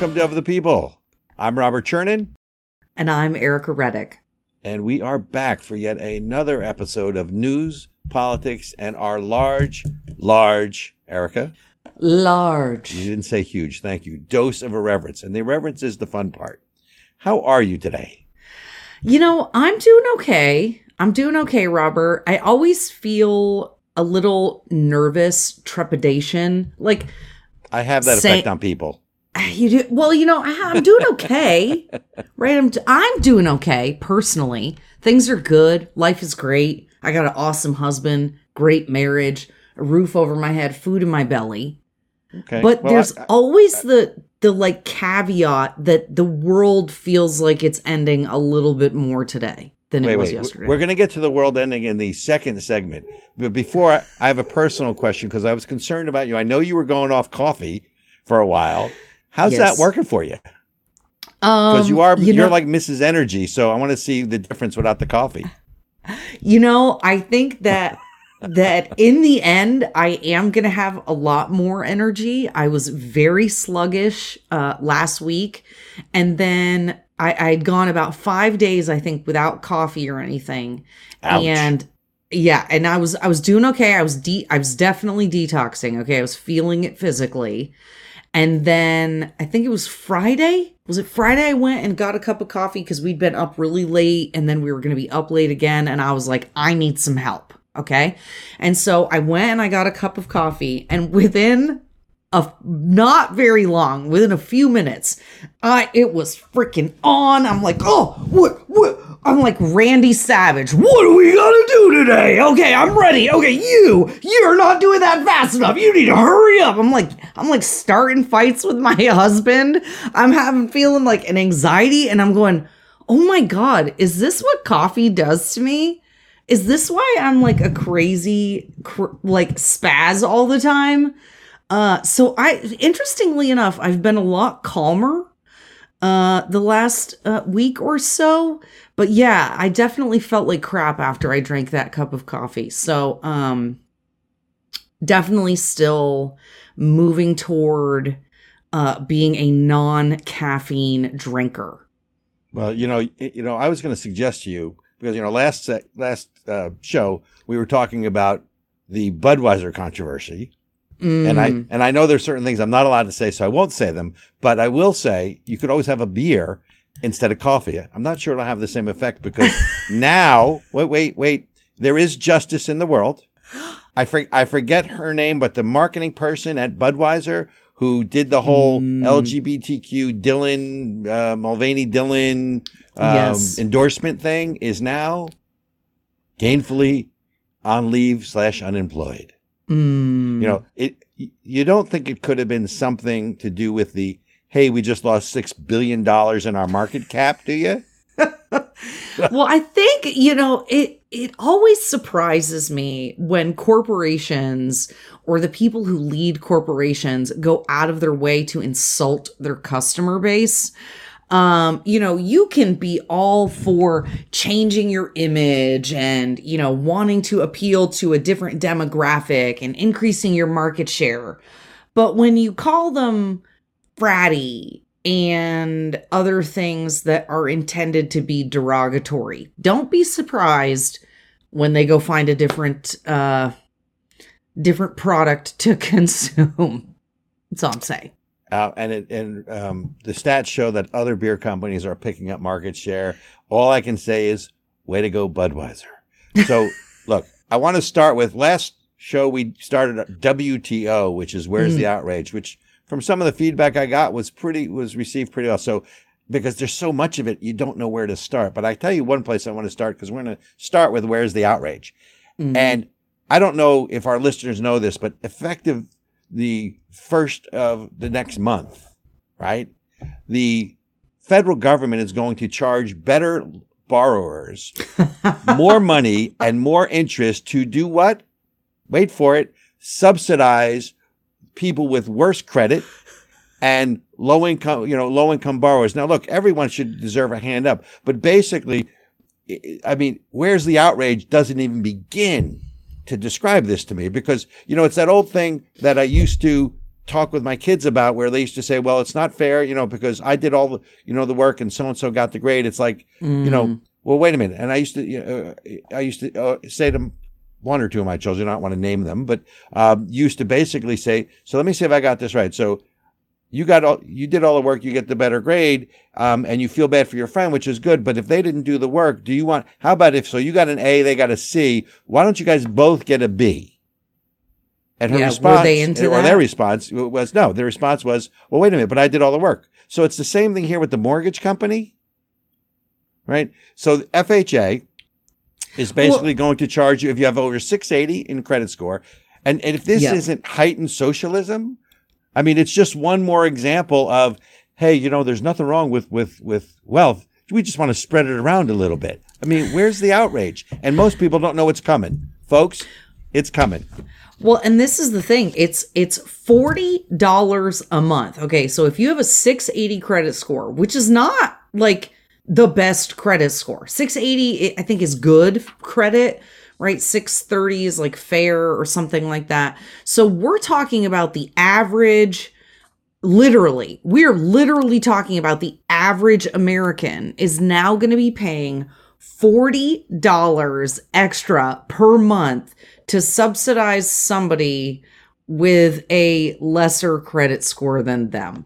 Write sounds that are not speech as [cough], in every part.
welcome to Of the People. I'm Robert Chernin, And I'm Ericka Reddick. and we are back for yet another episode of news, politics, and our large, large, Ericka, Large. you didn't say huge, thank you, dose of irreverence. And the irreverence is the fun part. How are you today? You know, I'm doing okay. I'm doing okay, Robert. I always feel a little nervous, trepidation. Like, I have that Say- effect on people. You do, well, you know, I, I'm doing okay, [laughs] right? I'm, I'm doing okay personally. Things are good. Life is great. I got an awesome husband, great marriage, a roof over my head, food in my belly. Okay. But Well, there's I- I- always the the like caveat that the world feels like it's ending a little bit more today than wait, it was wait. yesterday. We're going to get to the world ending in the second segment. But before, I, I have a personal question because I was concerned about you. I know you were going off coffee for a while. How's Yes. that working for you? um, Because you are you are like Mrs. Energy, so I want to see the difference without the coffee. you know, I think that that in the end, I am gonna have a lot more energy. I was very sluggish uh, last week, and then I, I'd gone about five days, I think, without coffee or anything. Ouch. and yeah and i was i was doing okay i was de- i was definitely detoxing okay i was feeling it physically and then i think it was friday. Was it friday i went and got a cup of coffee? Because we'd been up really late and then we were going to be up late again. And i was like i need some help. Okay. And so i went and i got a cup of coffee. And within a not very long within a few minutes i it was freaking on. I'm like oh what what i'm like randy savage. What are we gonna do today? Okay i'm ready. Okay you you're not doing that fast enough. You need to hurry up. I'm like i'm like starting fights with my [laughs] husband. I'm having feeling like an anxiety and i'm going oh my god is this what coffee does to me? Is this why i'm like a crazy cr- like spaz all the time? Uh, so I, interestingly enough, I've been a lot calmer, uh, the last uh, week or so. But yeah, I definitely felt like crap after I drank that cup of coffee. So, um, definitely still moving toward, uh, being a non-caffeine drinker. Well, you know, you know, I was going to suggest to you because you know, last last uh, show we were talking about the Budweiser controversy, and I Mm. and I know there's certain things I'm not allowed to say, so I won't say them. But I will say you could always have a beer instead of coffee. I'm not sure it'll have the same effect because [laughs] now, wait, wait, wait, there is justice in the world. I for, I forget her name, but the marketing person at Budweiser who did the whole Mm. LGBTQ Dylan uh, Mulvaney Dylan um, Yes. endorsement thing is now gainfully on leave slash unemployed. Mm. You know, it. You don't think it could have been something to do with the hey, we just lost six billion dollars in our market cap, do you? [laughs] [laughs] well, I think, you know, it it always surprises me when corporations or the people who lead corporations go out of their way to insult their customer base. Um, you know, you can be all for changing your image and, you know, wanting to appeal to a different demographic and increasing your market share. But when you call them fratty and other things that are intended to be derogatory. Don't be surprised when they go find a different uh different product to [laughs] consume. That's all I'm saying. Uh, and it, and um, the stats show that other beer companies are picking up market share. All I can say is, way to go, Budweiser. So, [laughs] look, I want to start with last show we started WTO, which is Where's the Outrage, which from some of the feedback I got was pretty was received pretty well. So, because there's so much of it, you don't know where to start. But I tell you one place I want to start because we're going to start with Where's the Outrage. Mhm. And I don't know if our listeners know this, but effective the first of the next month, right? The federal government is going to charge better borrowers [laughs] more money and more interest to do what? Wait for it. Subsidize people with worse credit and low income, you know, low income borrowers. Now, look, everyone should deserve a hand up, but basically, I- mean, where's the outrage doesn't even begin to describe this to me because, you know, it's that old thing that I used to talk with my kids about where they used to say, well, it's not fair, you know, because I did all the, you know, the work and so and so got the grade. It's like, you know, Mm. well, wait a minute. And I used to, you know, uh, I used to uh, say to one or two of my children, I don't want to name them, but um, used to basically say, so let me see if I got this right. So you got all, you did all the work, you get the better grade, um, and you feel bad for your friend, which is good. But if they didn't do the work, do you want, how about if, so you got an A, they got a C, why don't you guys both get a B? And her Yeah, response, or that? their response was no. Their response was, well, wait a minute, but I did all the work. So it's the same thing here with the mortgage company, right? So FHA is basically going to charge you if you have over 680 in credit score. And, and if this Yeah. isn't heightened socialism, I mean, it's just one more example of, hey, you know, there's nothing wrong with, with, with wealth. We just want to spread it around a little bit. I mean, where's the outrage? And most people don't know what's coming. Folks, it's coming. Well, and this is the thing. It's it's forty dollars a month. Okay, so if you have a six eighty credit score, which is not like the best credit score, six eighty I think is good credit, right? Six thirty is like fair or something like that. So we're talking about the average. Literally, we're literally talking about the average American is now going to be paying $40 extra per month to subsidize somebody with a lesser credit score than them.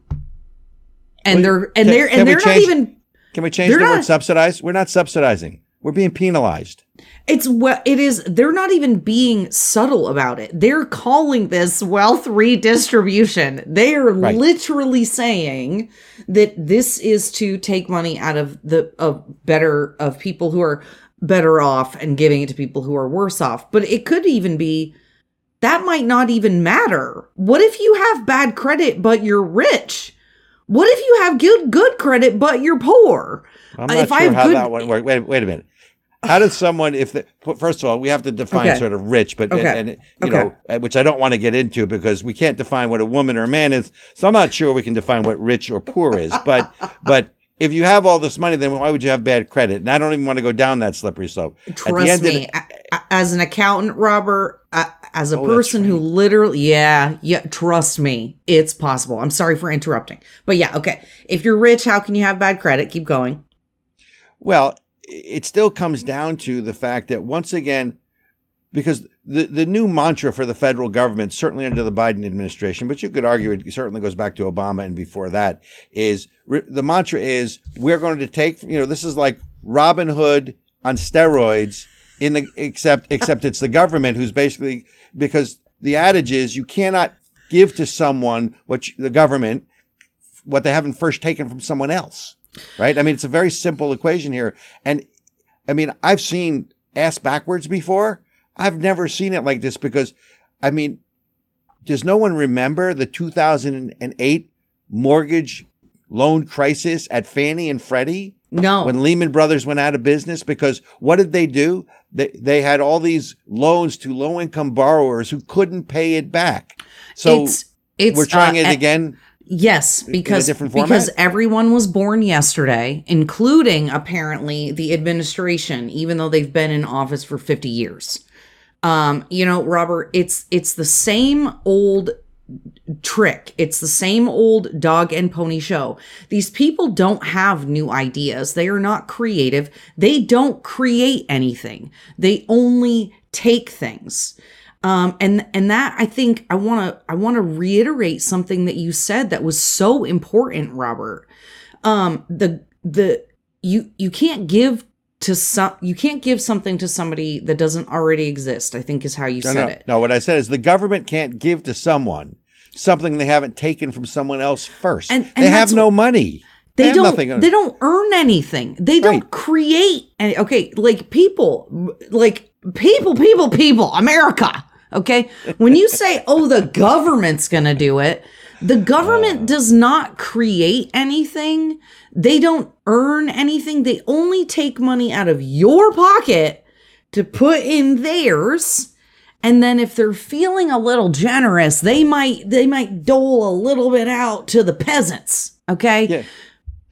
And Well, they're and can- they're and they're not change- even Can we change the word not- subsidize? We're not subsidizing. We're being penalized. It's what it is they're not even being subtle about it. They're calling this wealth redistribution. They are Right. literally saying that this is to take money out of the of better of people who are better off and giving it to people who are worse off. But it could even be that might not even matter. What if you have bad credit but you're rich? What if you have good good credit but you're poor? I'm not if I sure have how good- that one. Wait, wait a minute. How does someone, if the, first of all, we have to define Okay. sort of rich, but, Okay. and, and, you Okay. know, uh, which I don't want to get into because we can't define what a woman or a man is. So I'm not sure we can define what rich or poor is. But, [laughs] but if you have all this money, then why would you have bad credit? And I don't even want to go down that slippery slope. At the Trust me, a- a- as an accountant, Robert, uh, as a Oh, person who literally, yeah, yeah, trust me, it's possible. I'm sorry for interrupting, but yeah, okay. If you're rich, how can you have bad credit? Keep going. Well, it still comes down to the fact that once again, because the, the new mantra for the federal government, certainly under the Biden administration, but you could argue it certainly goes back to Obama and before that, is the mantra is we're going to take, you know, this is like Robin Hood on steroids in the except except it's the government who's basically because the adage is you cannot give to someone what you, the government what they haven't first taken from someone else right i mean it's a very simple equation here and i mean i've seen ass backwards before i've never seen it like this because i mean does no one remember the 2008 mortgage loan crisis at fannie and freddie No, when Lehman Brothers went out of business because what did they do? They they had all these loans to low income borrowers who couldn't pay it back. So it's it's we're trying uh, it again. Yes, because because everyone was born yesterday, including apparently the administration, even though they've been in office for 50 years. Um, you know, Robert, it's it's the same old trick. It's the same old dog and pony show. These people don't have new ideas. They are not creative. They don't create anything. They only take things. Um, and and that I think I want to I want to reiterate something that you said that was so important, Robert. Um, the the you you can't give to some you can't give something to somebody that doesn't already exist. I think is how you No, said no, it. no. What I said is the government can't give to someone something they haven't taken from someone else first. And- and they have no money. They have don't. nothing. They don't earn anything. They don't Right. create. Any, okay, like people, like people, people, people. America. Okay, when you say, "Oh, the government's gonna do it," the government Uh. does not create anything. They don't earn anything. They only take money out of your pocket to put in theirs. And then if they're feeling a little generous, they might they might dole a little bit out to the peasants. Okay? Yeah.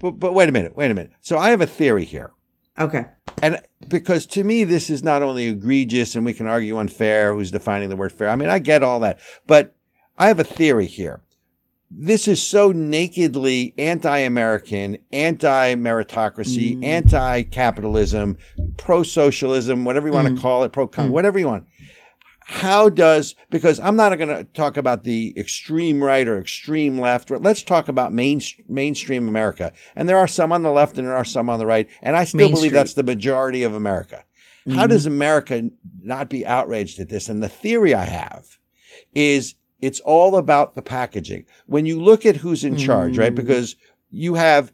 But, but wait a minute. Wait a minute. So I have a theory here. Okay. And because to me, this is not only egregious and we can argue unfair, who's defining the word fair. I mean, I get all that. But I have a theory here. this is so nakedly anti-American, anti-meritocracy, mm. anti-capitalism, pro-socialism, whatever you want to mm. call it, pro-con mm. whatever you want. How does because I'm not going to talk about the extreme right or extreme left. Let's talk about main, mainstream America. And there are some on the left and there are some on the right, and I still Main believe Street. that's the majority of America. How mm-hmm. does America not be outraged at this? And the theory I have is it's all about the packaging. When you look at who's in charge, right? Mm-hmm. Because you have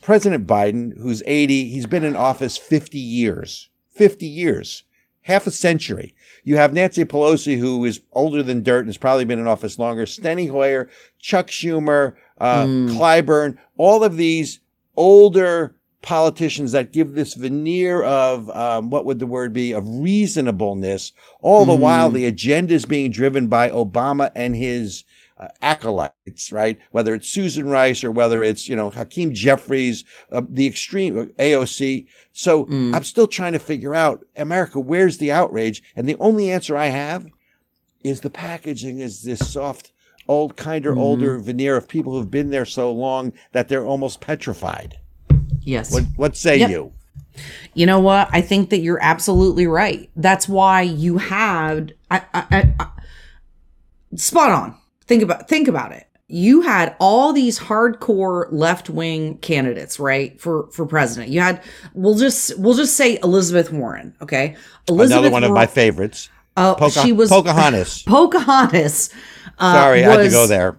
President Biden, who's 80, he's been in office 50 years, 50 years, half a century. You have Nancy Pelosi, who is older than dirt and has probably been in office longer, Steny Hoyer, Chuck Schumer, uh, Clyburn, all of these older politicians that give this veneer of um, what would the word be of reasonableness all the while the agenda is being driven by obama and his uh, acolytes right whether it's susan rice or whether it's you know hakeem jeffries uh, the extreme uh, aoc so i'm still trying to figure out america where's the outrage and the only answer i have is the packaging is this soft old kinder older veneer of people who've been there so long that they're almost petrified Yes. what what say Yep. you? You know what? I think that you're absolutely right. That's why you had I, I, I, I- spot on. Think about think about it. You had all these hardcore left wing candidates, right, for for president. You had we'll just we'll just say Elizabeth Warren, okay? Elizabeth Another one of my favorites. uh, Poca- she was Pocahontas. [laughs] Pocahontas. Uh, Sorry, I had to go there.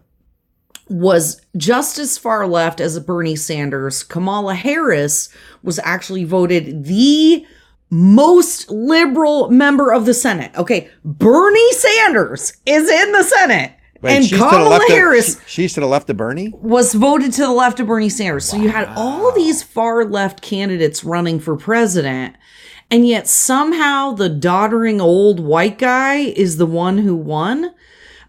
was just as far left as Bernie Sanders. Kamala Harris was actually voted the most liberal member of the Senate. Okay, Bernie Sanders is in the Senate. Wait, and Kamala Harris Of, she- she's to the left of Bernie. was voted to the left of Bernie Sanders. So you had all these far left candidates running for president, and yet somehow the doddering old white guy is the one who won.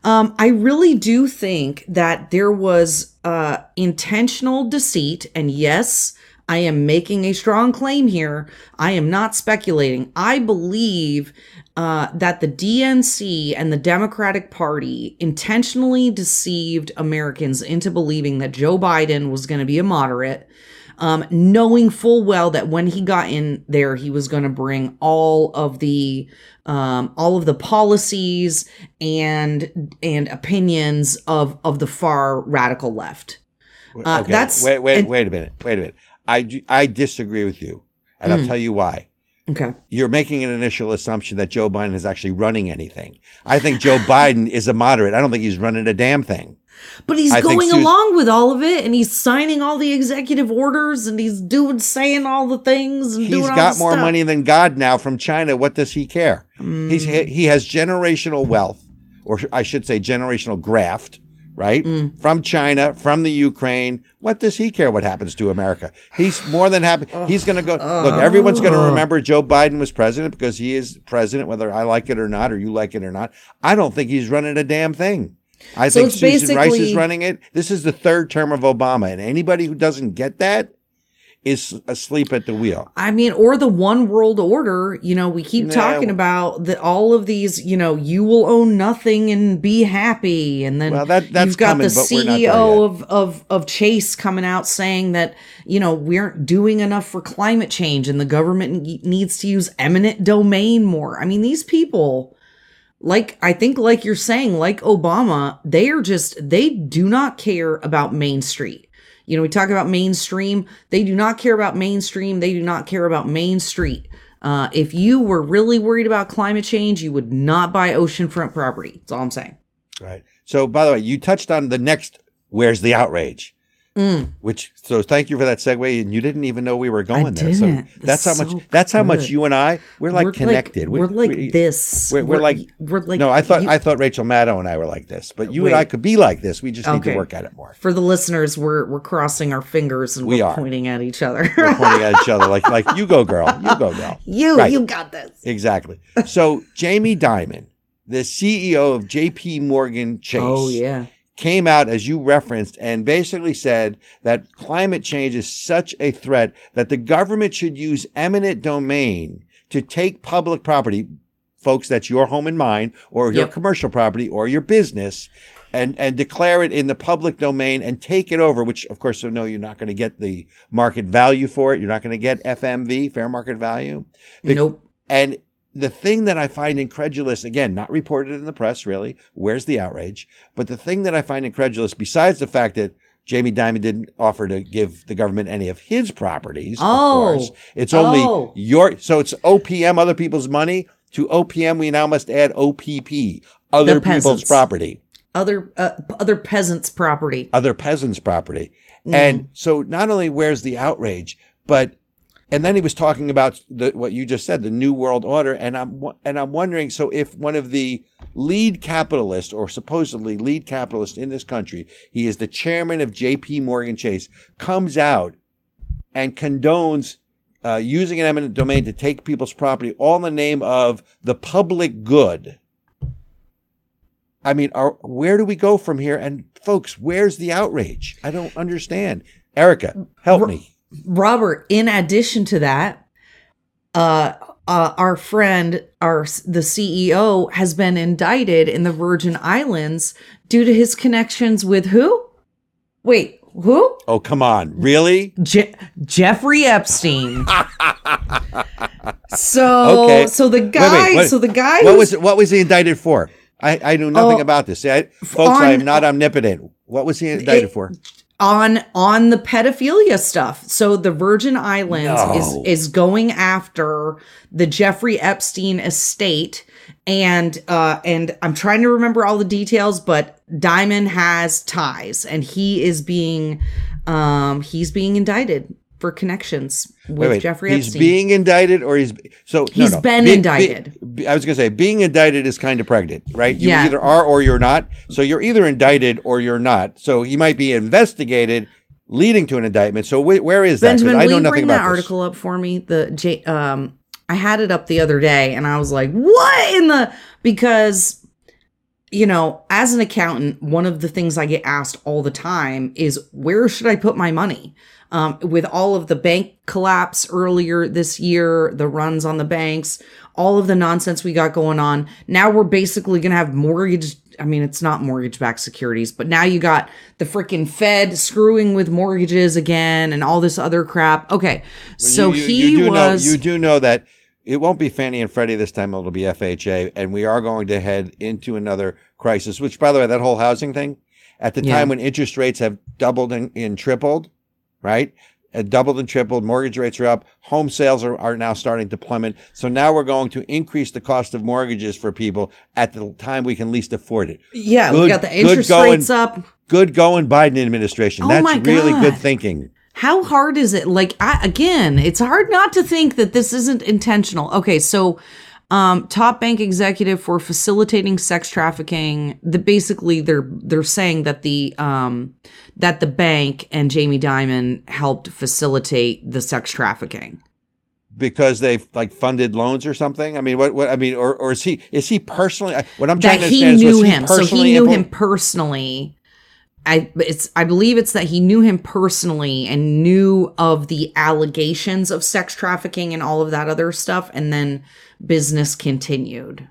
Um, I really do think that there was uh, intentional deceit, and yes, I am making a strong claim here. I am not speculating. I believe uh, that the DNC and the Democratic Party intentionally deceived Americans into believing that Joe Biden was going to be a moderate, um, knowing full well that when he got in there, he was going to bring all of the um, all of the policies and and opinions of of the far radical left. Uh, okay, that's- wait, wait, and- wait a minute. Wait a minute. I I disagree with you, and Hmm. I'll tell you why. Okay. You're making an initial assumption that Joe Biden is actually running anything. I think Joe [laughs] Biden is a moderate. I don't think he's running a damn thing. But he's I going along with all of it, and he's signing all the executive orders, and he's doing, saying all the things, and He's got more stuff. money than God now from China. What does he care? He's Mm. he has generational wealth, or I should say, generational graft, right? Mm. From China, from the Ukraine. What does he care what happens to America? He's more than happy. He's going to go. Look, everyone's going to remember Joe Biden was president because he is president, whether I like it or not, or you like it or not. I don't think he's running a damn thing. I So think Susan Rice is running it. This is the third term of Obama, and anybody who doesn't get that is asleep at the wheel. I mean, or the one world order. You know, we keep No. talking about that. All of these, you know, you will own nothing and be happy, and then Well, that- that's you've got coming, the but we're not there CEO of of of Chase coming out saying that you know we aren't doing enough for climate change, and the government needs to use eminent domain more. I mean, these people. Like I think like you're saying like Obama they are just they do not care about Main Street. You know, we talk about mainstream. They do not care about mainstream. They do not care about Main Street. Uh, if you were really worried about climate change, you would not buy oceanfront property. That's all I'm saying. Right. So, by the way, you touched on the next. Where's the outrage? Mm. Which so thank you for that segue, and you didn't even know we were going there. Didn't. that's how That's much. so That's how much you and I we're like connected. we're like we- this. we're- we're like- we're like no, I thought you- I thought Rachel Maddow and I were like this, but you and I could be like this. We just need to work at it more. for the listeners, we're we're crossing our fingers and We are. pointing at each other. We're pointing at each other like like you go girl, you go girl. [laughs] you Right. you got this. Exactly. So Jamie Dimon, the CEO of J.P. Morgan Chase. Oh yeah. Came out, as you referenced, and basically said that climate change is such a threat that the government should use eminent domain to take public property, folks, that's your home and mine, or your Yep. commercial property, or your business, and and declare it in the public domain and take it over. Which, of course, so no, you're not going to get the market value for it. You're not going to get FMV, fair market value. Nope. And the thing that I find incredulous, again, not reported in the press, really, where's the outrage? But the thing that I find incredulous, besides the fact that Jamie Dimon didn't offer to give the government any of his properties, Oh. of course, it's only Oh. your, so it's OPM, other people's money. To OPM, we now must add OPP, other people's property Other uh, other peasants' property. other peasants' property. Mm. And so not only where's the outrage, but and then he was talking about the, what you just said, the new world order. And I'm and I'm wondering, so if one of the lead capitalists or supposedly lead capitalists in this country, he is the chairman of J.P. Morgan Chase, comes out and condones uh, using an eminent domain to take people's property, all in the name of the public good. I mean, are, where do we go from here? And folks, where's the outrage? I don't understand. Ericka, help me. Robert, in addition to that, uh, uh, our friend, our the CEO, has been indicted in the Virgin Islands due to his connections with who? Wait, who? Oh, come on. Really? Je- Jeffrey Epstein. [laughs] so, Okay. so the Wait, guy, wait, what- so the guy, What was? What was he indicted for? I, I knew nothing Oh, about this. See, I, folks, I am not omnipotent. What was he indicted It- for? On on the pedophilia stuff. So the Virgin Islands No. is is going after the Jeffrey Epstein estate and uh and I'm trying to remember all the details but Dimon has ties and he is being um he's being indicted for connections with Wait, wait. Jeffrey he's Epstein. being indicted or he's so no, He's no. been Be- indicted. be- I was going to say being indicted is kind of pregnant, right? You Yeah. either are or you're not. So you're either indicted or you're not. So he might be investigated leading to an indictment. So wh- where is that? Benjamin, I know nothing bring about that this. article up for me? The J um I had it up the other day and I was like, what in the because you know, as an accountant, one of the things I get asked all the time is where should I put my money? Um, with all of the bank collapse earlier this year, the runs on the banks, all of the nonsense we got going on. Now we're basically going to have mortgage. I mean, it's not mortgage backed securities, but now you got the freaking Fed screwing with mortgages again and all this other crap. Okay. So you, you- he you was. know you do know that it won't be Fannie and Freddie this time. It'll be FHA, and we are going to head into another crisis. Which, by the way, that whole housing thing at the Yeah. time when interest rates have doubled and, and tripled, right? Uh, doubled and tripled. Mortgage rates are up. Home sales are, are now starting to plummet. So now we're going to increase the cost of mortgages for people at the time we can least afford it. yeah, we good- got the interest going. rates up. Good going, Biden administration. Oh That's really good thinking. How hard is it? Like I, again, it's hard not to think that this isn't intentional. Okay, so um top bank executive for facilitating sex trafficking, the basically they're they're saying that the um that the bank and Jamie Dimon helped facilitate the sex trafficking. because they've like funded loans or something? I mean, what? What? I mean, or or is he is he personally? What I'm trying That to he understand is knew was him. So he knew impl- him personally. I it's I believe it's that he knew him personally and knew of the allegations of sex trafficking and all of that other stuff and then business continued.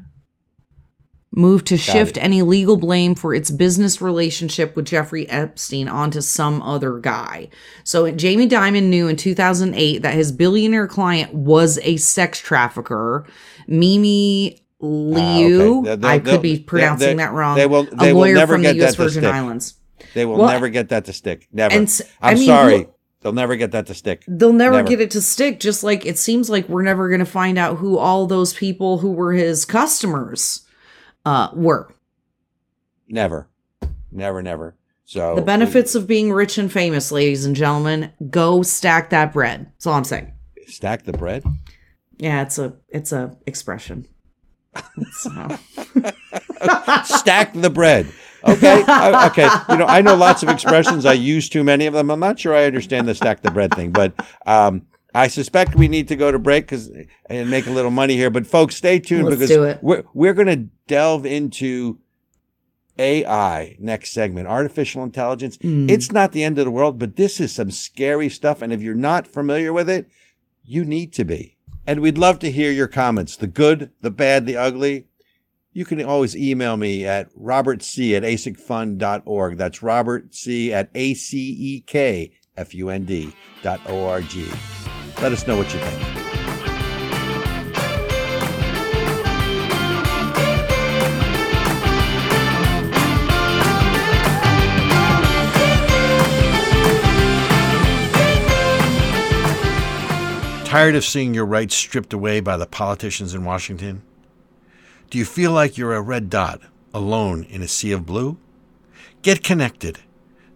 Move to shift it. any legal blame for its business relationship with Jeffrey Epstein onto some other guy. So Jamie Dimon knew in 2008 that his billionaire client was a sex trafficker. Mimi ah, Liu, They'll- they'll- I could be pronouncing they- that wrong. they will- they a will lawyer never from the U.S. Virgin. Islands. They will Well, never get that to stick. Never. and s- I I'm mean, sorry. They'll never get that to stick. They'll never, Never. get it to stick. Just like it seems like we're never going to find out who all those people who were his customers uh, were. Never. Never. Never. So The benefits of being rich and famous, ladies and gentlemen, go stack that bread. That's all I'm saying. stack the bread. Yeah, it's a it's a expression. [laughs] Stack the bread. Okay. I- okay. You know, I know lots of expressions. I use too many of them. I'm not sure I understand the stack the bread thing, but um, I suspect we need to go to break because and make a little money here. But folks, stay tuned Let's because we're we're going to delve into AI next segment, artificial intelligence. Mm. It's not the end of the world, but this is some scary stuff. And if you're not familiar with it, you need to be. And we'd love to hear your comments the good, the bad, the ugly. You can always email me at robertc at acekfund.org. That's Robert C at A-C-E-K-F-U-N-D dot O-R-G. Let us know what you think. Tired of seeing your rights stripped away by the politicians in Washington? Do you feel like you're a red dot, alone in a sea of blue? Get connected.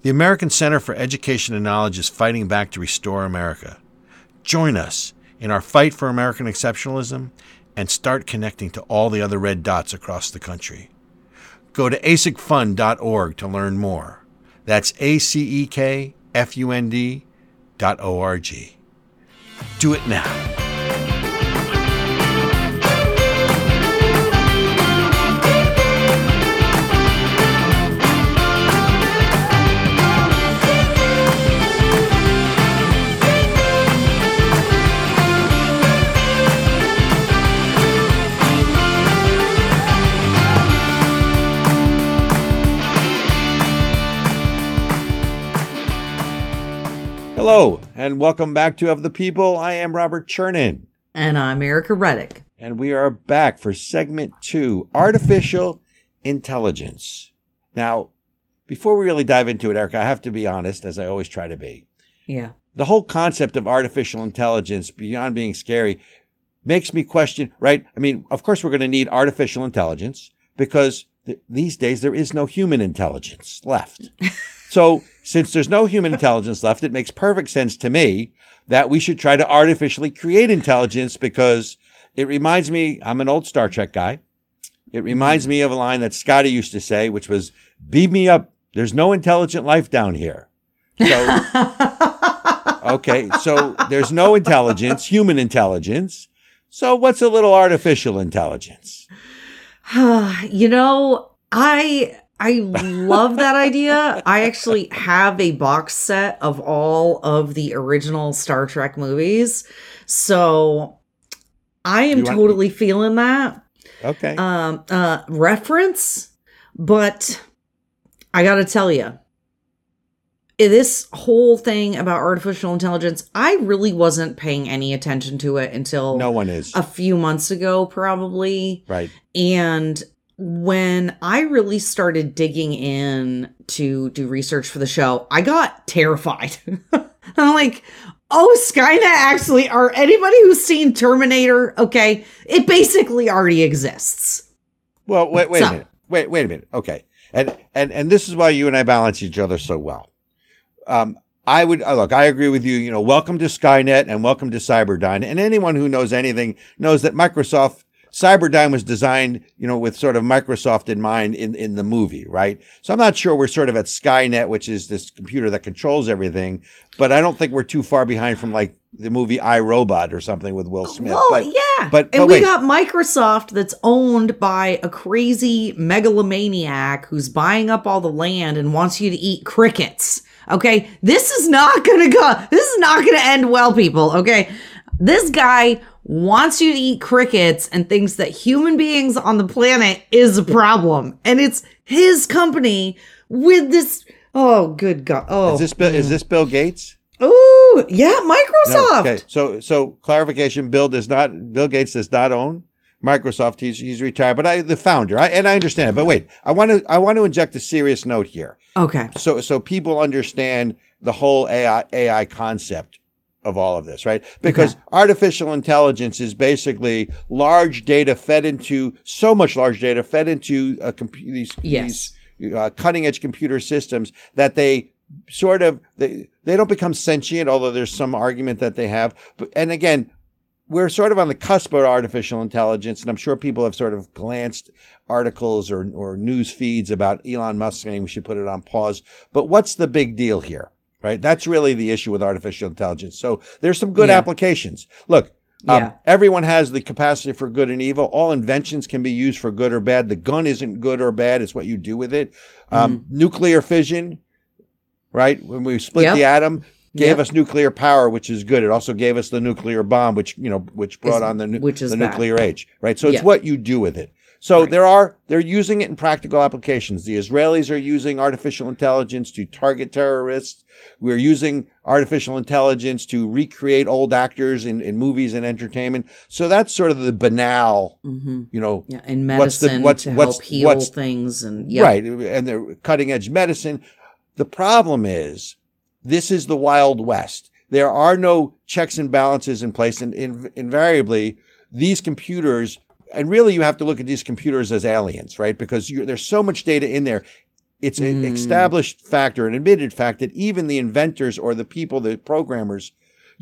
The American Center for Education and Knowledge is fighting back to restore America. Join us in our fight for American exceptionalism and start connecting to all the other red dots across the country. Go to acekfund.org to learn more. That's A C E K F U N D dot O R G. Do it now. Hello, and welcome back to Of the People. I am Robert Chernin, And I'm Ericka Reddick. and we are back for segment two artificial intelligence. Now, before we really dive into it, Ericka, I have to be honest, as I always try to be. Yeah. The whole concept of artificial intelligence, beyond being scary, makes me question, right? I mean, of course, we're going to need artificial intelligence because th- these days there is no human intelligence left. [laughs] so, since there's no human intelligence left, it makes perfect sense to me that we should try to artificially create intelligence because it reminds me, I'm an old Star Trek guy. It mm-hmm. reminds me of a line that Scotty used to say, which was, beam me up. There's no intelligent life down here. So, [laughs] okay. So there's no intelligence, human intelligence. So what's a little artificial intelligence? [sighs] you know, I I love that idea. I actually have a box set of all of the original Star Trek movies. So I am totally feeling that Okay. um uh reference, but I got to tell you this whole thing about artificial intelligence, I really wasn't paying any attention to it until no one is. a few months ago probably. right. And when I really started digging in to do research for the show, I got terrified. [laughs] I'm like, oh, Skynet actually are anybody who's seen Terminator, okay, it basically already exists. Well, wait, wait So- a minute. Wait, wait a minute. Okay. And, and, and this is why you and I balance each other so well. Um, I would uh, look, I agree with you. You know, welcome to Skynet and welcome to Cyberdyne. And anyone who knows anything knows that Microsoft, Cyberdyne was designed, you know, with sort of Microsoft in mind in, in the movie, right? So I'm not sure we're sort of at Skynet, which is this computer that controls everything, but I don't think we're too far behind from like the movie I Robot or something with Will Smith. Oh, but, yeah. but- and we wait. got Microsoft that's owned by a crazy megalomaniac who's buying up all the land and wants you to eat crickets. Okay. This is not going to go, this is not going to end well, people. Okay. This guy wants you to eat crickets and thinks that human beings on the planet is a problem. And it's his company with this. Oh, good God. Oh, is this Bill, is this Bill Gates? oh, yeah. Microsoft. No, okay. So so clarification: Bill does not. Bill Gates does not own Microsoft. He's he's retired, but I the founder. I, and I understand it. But wait, I want to I want to inject a serious note here, Okay. so so people understand the whole AI AI concept of all of this, right? Because artificial intelligence is basically large data fed into so much large data fed into uh, comp- these Yes. these uh, cutting edge computer systems that they sort of they they don't become sentient although there's some argument that they have but, and again we're sort of on the cusp of artificial intelligence and i'm sure people have sort of glanced articles or, or news feeds about elon musk saying we should put it on pause but what's the big deal here right that's really the issue with artificial intelligence so there's some good Yeah. applications look um, Yeah. everyone has the capacity for good and evil. All inventions can be used for good or bad. The gun isn't good or bad. It's what you do with it. Um, Mm-hmm. Nuclear fission, right? When we split Yep. the atom, gave Yep. us nuclear power, which is good. It also gave us the nuclear bomb, which, you know, which brought Is- on the, nu- the nuclear age, right? So it's what you do with it. So Right. there are they're using it in practical applications. The Israelis are using artificial intelligence to target terrorists. We're using artificial intelligence to recreate old actors in, in movies and entertainment. So that's sort of the banal, hmm you know, Yeah, and What's the- what's- to what's- help heal what's- things, and yeah, right. And they're cutting edge medicine. The problem is this is the Wild West. There are no checks and balances in place. And in, invariably, these computers, and really you have to look at these computers as aliens, right? Because you there's so much data in there. It's an Mm. established factor, an admitted fact that even the inventors or the people, the programmers,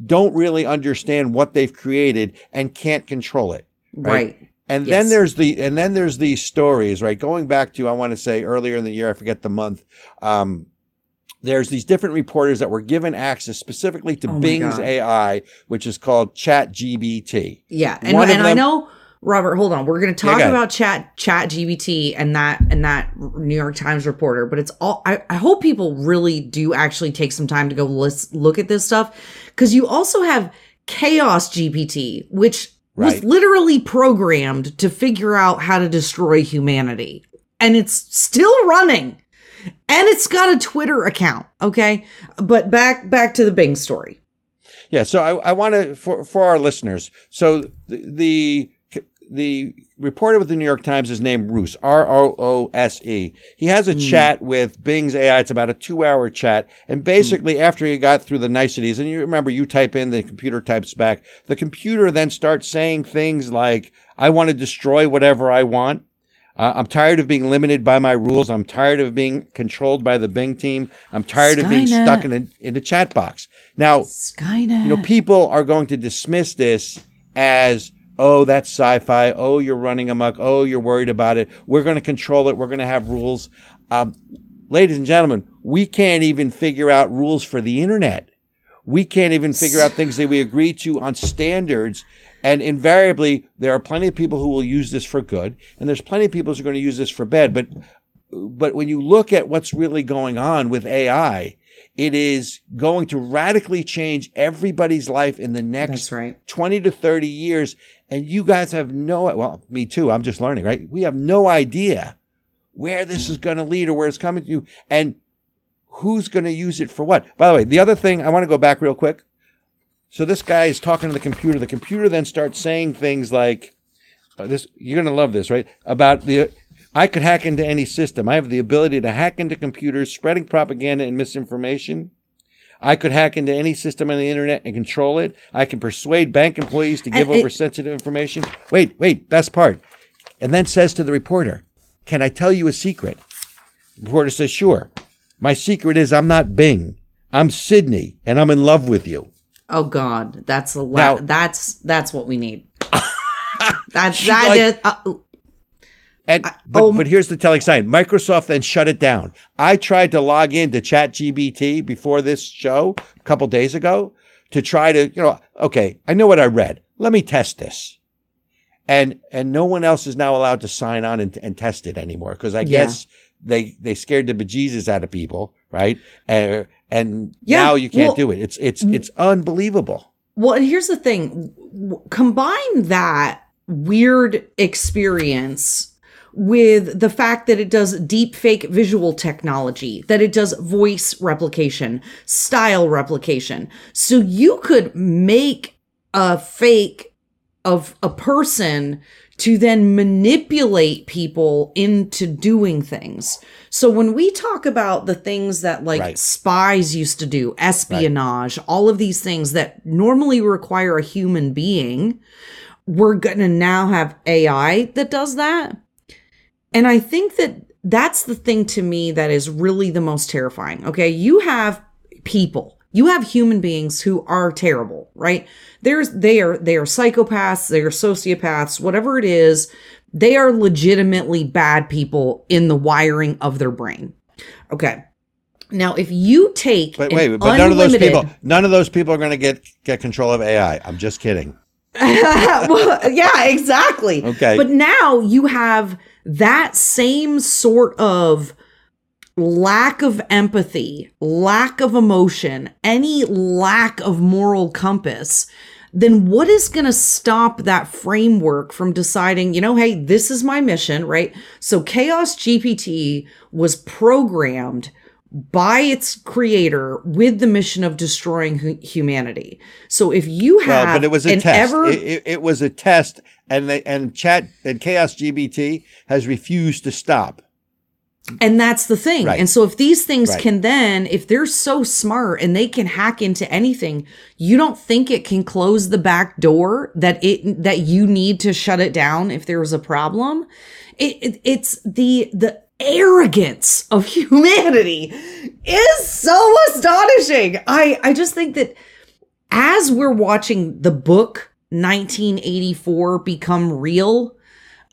don't really understand what they've created and can't control it. right. And Yes. then there's the and then there's these stories, right? Going back to I want to say earlier in the year, I forget the month. Um, there's these different reporters that were given access specifically to Oh Bing's God. AI, which is called Chat GBT. Yeah, and, and I know Robert. Hold on, we're going to talk ahead. about chat chat GBT and that and that New York Times reporter. But it's all. I, I hope people really do actually take some time to go list, look at this stuff because you also have Chaos GPT, which was literally programmed to figure out how to destroy humanity, and it's still running. And it's got a Twitter account, okay? But back back to the Bing story. Yeah, so I, I want to for for our listeners. So the, the the reporter with the New York Times is named Roose, R O O S E. He has a chat with Bing's AI. It's about a two hour chat. And basically, after he got through the niceties, and you remember you type in, the computer types back, the computer then starts saying things like, I want to destroy whatever I want. Uh, I'm tired of being limited by my rules. I'm tired of being controlled by the Bing team. I'm tired of being stuck in a, in a chat box. Now, Skynet. you know, people are going to dismiss this as, oh, that's sci-fi. Oh, you're running amok. Oh, you're worried about it. We're going to control it. We're going to have rules. Um, ladies and gentlemen, we can't even figure out rules for the internet. We can't even figure out things that we agree to on standards. And invariably, there are plenty of people who will use this for good, and there's plenty of people who are going to use this for bad. But, but when you look at what's really going on with AI, it is going to radically change everybody's life in the next right. 20 to 30 years. And you guys have no, well, me too. I'm just learning, right? We have no idea where this is going to lead or where it's coming to. And who's going to use it for what? By the way, the other thing, I want to go back real quick. So this guy is talking to the computer. The computer then starts saying things like, uh, "This you're going to love this, right?" About the I could hack into any system. I have the ability to hack into computers, spreading propaganda and misinformation. I could hack into any system on the internet and control it. I can persuade bank employees to give it- over sensitive information. Wait, wait, best part. And then says to the reporter, Can I tell you a secret? The reporter says, Sure. My secret is I'm not Bing. I'm Sydney, and I'm in love with you. Oh God, that's a Now- That's that's what we need. [laughs] that's that like- is- uh, And but, oh. but here's the telling sign. Microsoft then shut it down. I tried to log in into ChatGBT before this show a couple days ago to try to, you know, okay, I know what I read. Let me test this. And and no one else is now allowed to sign on and, and test it anymore because I Yeah. guess they they scared the bejesus out of people, right? Uh, and Yeah, now you can't well- do it. It's it's it's unbelievable. well, and here's the thing: combine that weird experience with the fact that it does deep fake visual technology, that it does voice replication, style replication. So you could make a fake of a person to then manipulate people into doing things. So when we talk about the things that like Right. spies used to do, espionage, all of these things that normally require a human being, we're going to now have AI that does that. And I think that that's the thing to me that is really the most terrifying. Okay. You have people, you have human beings who are terrible, right? There's, they are, they are psychopaths, they are sociopaths, whatever it is. They are legitimately bad people in the wiring of their brain. Okay. Now, if you take, But wait, but none of those people none of those people are going to get get control of AI. I'm just kidding. [laughs] well, yeah, exactly. Okay. But now you have that same sort of lack of empathy, lack of emotion, any lack of moral compass then what is going to stop that framework from deciding, you know, hey, this is my mission, right? So Chaos GPT was programmed by its creator with the mission of destroying hu- humanity. So if you have Well, but it was a test. ever It, it, it was a test, and they, and chat and Chaos GPT has refused to stop. And that's the thing. Right. And so if these things Right. can then, if they're so smart and they can hack into anything, you don't think it can close the back door that it that you need to shut it down if there's a problem? It, it it's the the arrogance of [laughs] humanity is so astonishing. I I just think that as we're watching the book 1984 become real,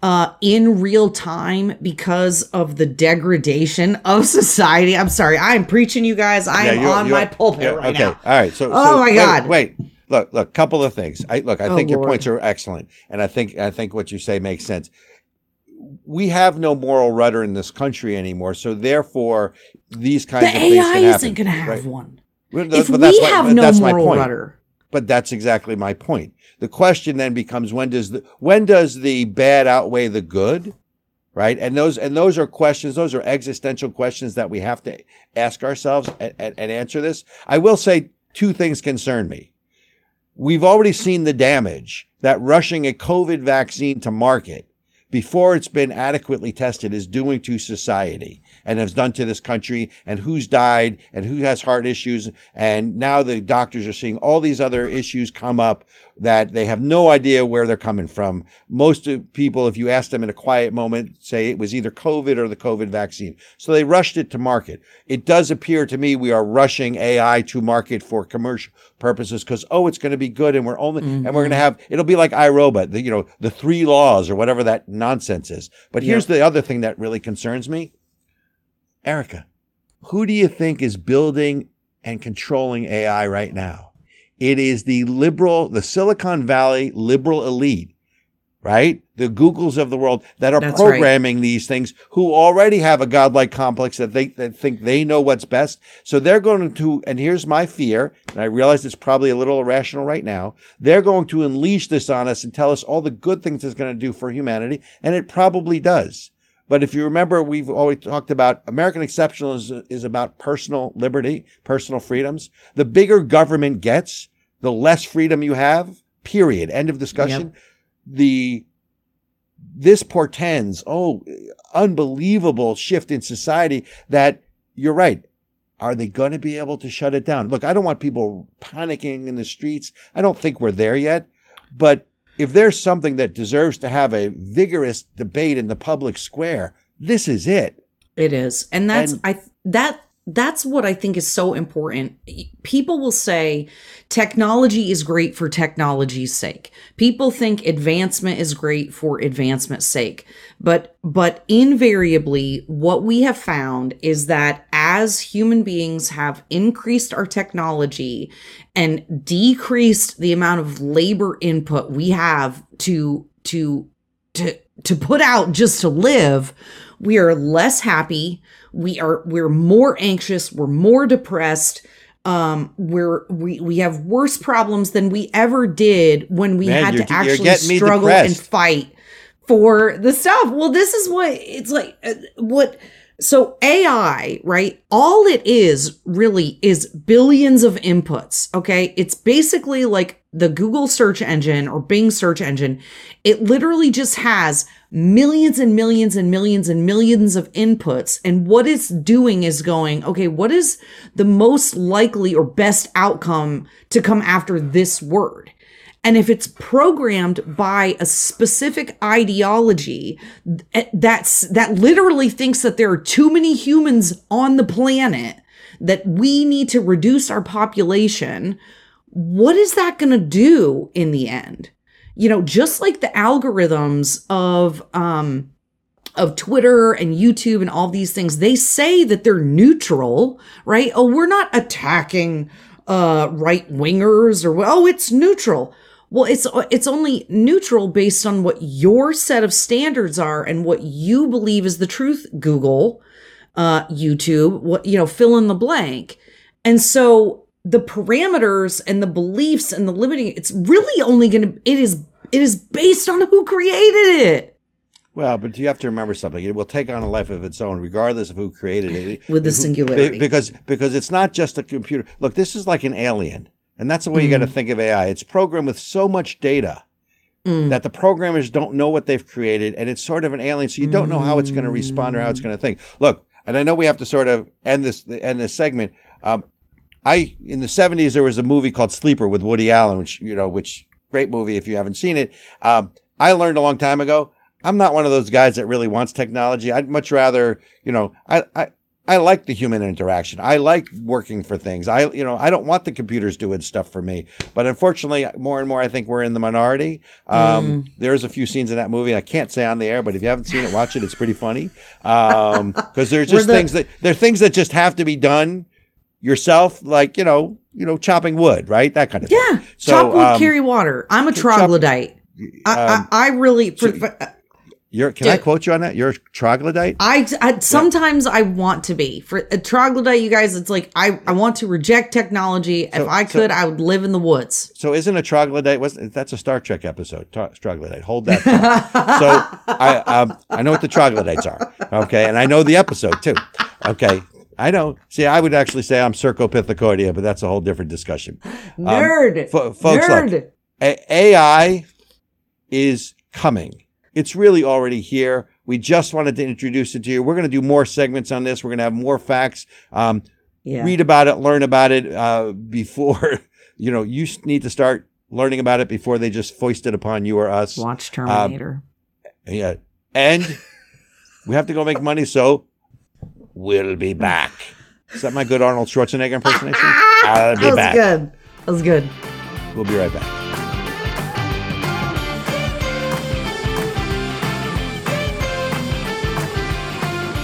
uh, in real time because of the degradation of [laughs] society. I'm sorry, I'm preaching, you guys. I Yeah, am you're- on you're- my pulpit right okay. now. All right. So, Oh so my wait, God. Wait, look, look. A couple of things. I look. I Oh, think your points are excellent, and I think I think what you say makes sense. We have no moral rudder in this country anymore, so therefore these kinds The of things AI can happen. isn't going to have right? one. Well, If but we my- have no moral point. rudder, But that's exactly my point. The question then becomes when does the when does the bad outweigh the good? Right? And those and those are questions, those are existential questions that we have to ask ourselves and, and, and answer this. I will say two things concern me. We've already seen the damage that rushing a COVID vaccine to market before it's been adequately tested is doing to society and has done to this country and who's died and who has heart issues. And now the doctors are seeing all these other issues come up that they have no idea where they're coming from. Most of people, if you ask them in a quiet moment, say it was either COVID or the COVID vaccine. So they rushed it to market. It does appear to me we are rushing AI to market for commercial purposes because, oh, it's going to be good and we're only, and we're going to mm-hmm. have, it'll be like iRobot, the, you know, the three laws or whatever that nonsense is. But here's the other thing that really concerns me. Ericka, who do you think is building and controlling AI right now? It is the liberal, the Silicon Valley liberal elite, right? The Googles of the world that are That's right. programming these things who already have a godlike complex that they that think they know what's best. So they're going to, and here's my fear, and I realize it's probably a little irrational right now. They're going to unleash this on us and tell us all the good things it's going to do for humanity, and it probably does. But if you remember, we've always talked about American exceptionalism is about personal liberty, personal freedoms. The bigger government gets, the less freedom you have, period. End of discussion. The, this portends, oh, unbelievable shift in society that you're right. Are they going to be able to shut it down? Look, I don't want people panicking in the streets. I don't think we're there yet, but if there's something that deserves to have a vigorous debate in the public square, this is it. It is. And that's And- I that that's what I think is so important. People will say technology is great for technology's sake. People think advancement is great for advancement's sake. But but invariably what we have found is that as human beings have increased our technology and decreased the amount of labor input we have to to to to put out just to live we are less happy we are we're more anxious we're more depressed um we're we we have worse problems than we ever did when we Man, had to actually struggle and fight for the stuff well this is what it's like uh, what so AI, right? All it is really is billions of inputs. Okay. It's basically like the Google search engine or Bing search engine. It literally just has millions and millions and millions and millions of inputs. And what it's doing is going, okay, what is the most likely or best outcome to come after this word? And if it's programmed by a specific ideology th- that's that literally thinks that there are too many humans on the planet that we need to reduce our population, what is that going to do in the end? You know, just like the algorithms of um of Twitter and YouTube and all these things, they say that they're neutral, right? Oh, we're not attacking uh right wingers or oh, it's neutral. Well, it's it's only neutral based on what your set of standards are and what you believe is the truth. Google, uh, YouTube, what you know, fill in the blank. And so the parameters and the beliefs and the limiting it's really only going to it is it is based on who created it Well, but you have to remember something. It will take on a life of its own, regardless of who created it. [sighs] With the singularity. be- Because because it's not just a computer. Look, this is like an alien, and that's the way you got to think of AI. It's programmed with so much data Mm. that the programmers don't know what they've created, and it's sort of an alien. So you don't know how it's going to respond or how it's going to think. Look, and I know we have to sort of end this end this segment. Um, I in the '70s there was a movie called Sleeper with Woody Allen, which you know, which great movie if you haven't seen it. Um, I learned a long time ago. I'm not one of those guys that really wants technology. I'd much rather, you know, I, I, I like the human interaction. I like working for things. I, you know, I don't want the computers doing stuff for me. But unfortunately, more and more, I think we're in the minority. Um, There's a few scenes in that movie I can't say on the air, but if you haven't seen it, watch it. It's pretty funny because there's just the- things that there are things that just have to be done yourself, like you know, you know, chopping wood, right? That kind of thing. yeah So, chop wood um, carry water i'm a chop- troglodyte I, Um, I, I really for, so- You're, can I quote you on that? You're a troglodyte. I, I sometimes I want to be for a troglodyte. You guys, it's like I I want to reject technology. if So- I so- could, I would live in the woods. So isn't a troglodyte? Was that's a Star Trek episode? Tro- troglodyte. Hold that. so [laughs] I um, I know what the troglodytes are. Okay, and I know the episode too. Okay, I know. See, I would actually say I'm Cercopithecoidea, but that's a whole different discussion. Nerd, fo- folks, look. nerd. A- AI is coming. It's really already here. We just wanted to introduce it to you. We're going to do more segments on this. We're going to have more facts. Um, yeah, read about it, learn about it uh, before [laughs] you know. You need to start learning about it before they just foist it upon you or us. watch Terminator. Yeah, and we have to go make money, so we'll be back. Is that my good Arnold Schwarzenegger impersonation? [laughs] I'll be back. that was back. good. That was good. We'll be right back.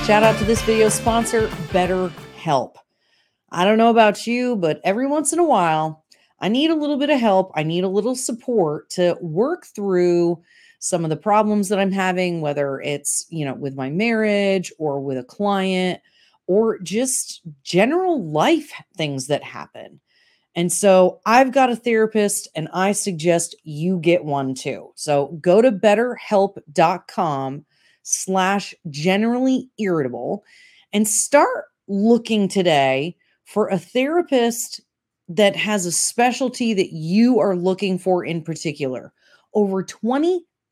Shout out to this video sponsor, BetterHelp. I don't know about you, but every once in a while, I need a little bit of help. I need a little support to work through some of the problems that I'm having, whether it's, you know, with my marriage or with a client or just general life things that happen. And so I've got a therapist and I suggest you get one too. So go to betterhelp.com slash generally irritable and start looking today for a therapist that has a specialty that you are looking for in particular. Over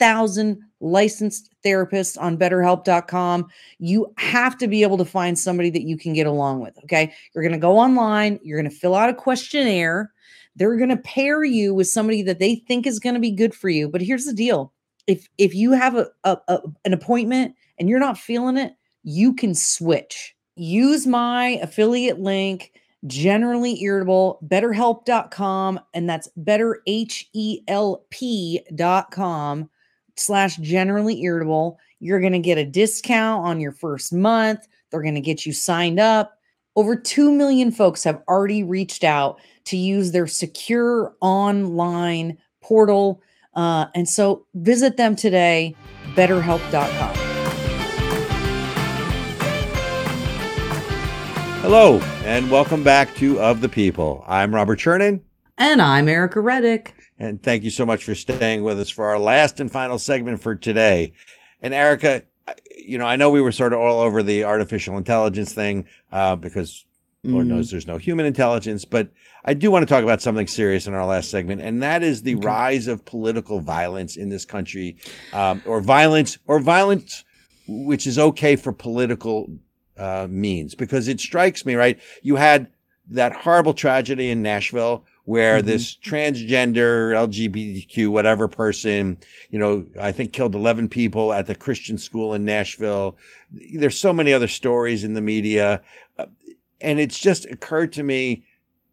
20,000 licensed therapists on betterhelp.com. You have to be able to find somebody that you can get along with. Okay. You're going to go online, you're going to fill out a questionnaire. They're going to pair you with somebody that they think is going to be good for you. But here's the deal if if you have a, a, a an appointment and you're not feeling it, you can switch. Use my affiliate link, generally irritable, betterhelp.com, and that's better H E L P.com slash generally irritable. You're gonna get a discount on your first month. They're gonna get you signed up. Over 2 million folks have already reached out to use their secure online portal. Uh, and so visit them today, betterhelp.com. Hello, and welcome back to Of the People. I'm Robert Chernin, And I'm Ericka Reddick. And thank you so much for staying with us for our last and final segment for today. And Ericka, you know, I know we were sort of all over the artificial intelligence thing uh, because Lord Mm. knows there's no human intelligence, but I do want to talk about something serious in our last segment, and that is the Okay. rise of political violence in this country, um, or violence, or violence which is okay for political uh, means. Because it strikes me, right? You had that horrible tragedy in Nashville where Mhm. this transgender LGBTQ whatever person, you know, I think killed 11 people at the Christian school in Nashville. There's so many other stories in the media. Uh, and it's just occurred to me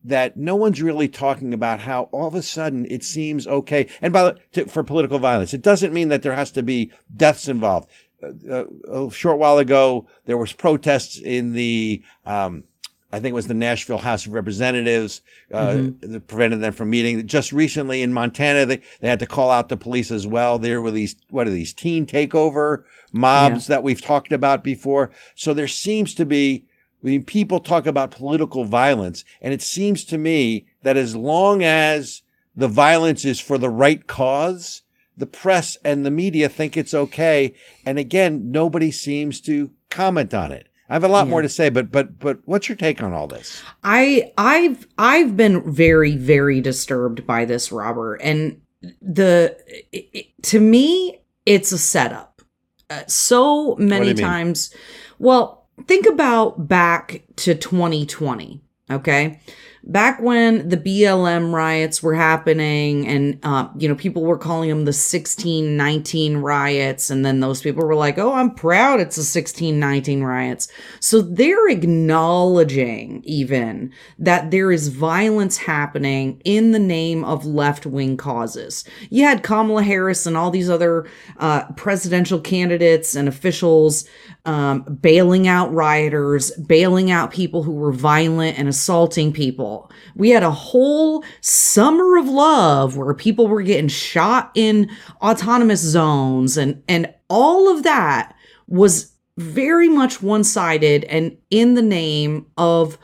that no one's really talking about how all of a sudden it seems okay. And by the to, for political violence, it doesn't mean that there has to be deaths involved. Uh, uh, a short while ago, there was protests in the, um, I think it was the Nashville House of Representatives uh, that prevented them from meeting. Just recently in Montana, they, they had to call out the police as well. There were these, what are these teen takeover mobs that we've talked about before. So there seems to be I mean, people talk about political violence, and it seems to me that as long as the violence is for the right cause, the press and the media think it's okay. And again, nobody seems to comment on it. I have a lot yeah. more to say, but but but what's your take on all this? I I've I've been very very disturbed by this, Robert, and the it, to me it's a setup. Uh, so many times, well, think about back to 2020. Okay, back when the BLM riots were happening and, uh, you know, people were calling them the 1619 riots. And then those people were like, oh, I'm proud it's the 1619 riots. So they're acknowledging even that there is violence happening in the name of left wing causes. You had Kamala Harris and all these other uh, presidential candidates and officials um, bailing out rioters, bailing out people who were violent and assaulting people. We had a whole summer of love where people were getting shot in autonomous zones and, and all of that was very much one-sided and in the name of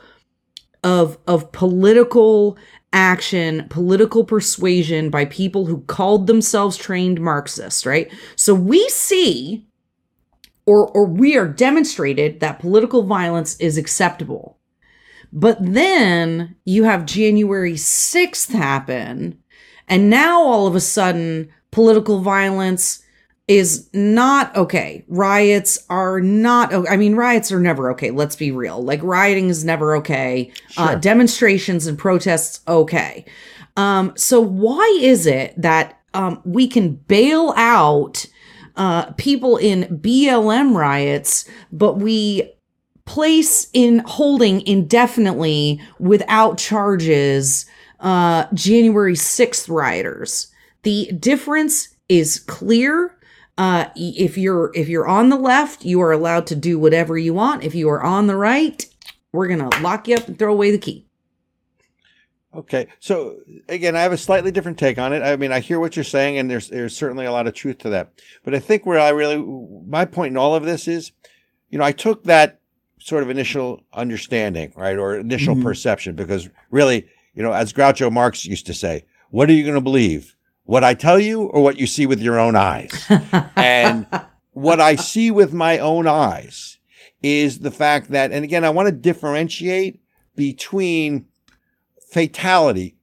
of of political action, political persuasion by people who called themselves trained Marxists, right? So we see or or we are demonstrated that political violence is acceptable. But then you have January 6th happen and now all of a sudden political violence is not okay. Riots are not I mean riots are never okay. Let's be real. Like rioting is never okay. Uh, sure. Uh, demonstrations and protests okay. Um so why is it that um we can bail out uh, people in BLM riots, but we place in holding indefinitely without charges uh, January 6th rioters. The difference is clear. Uh, if you're if you're on the left, you are allowed to do whatever you want. If you are on the right, we're gonna lock you up and throw away the key. Okay, so again, I have a slightly different take on it. I mean, I hear what you're saying, and there's there's certainly a lot of truth to that. But I think where I really my point in all of this is, you know, I took that sort of initial understanding, right, or initial mm-hmm. perception, because really, you know, as Groucho Marx used to say, "What are you going to believe? What I tell you, or what you see with your own eyes?" [laughs] and what I see with my own eyes is the fact that, and again, I want to differentiate between fatality,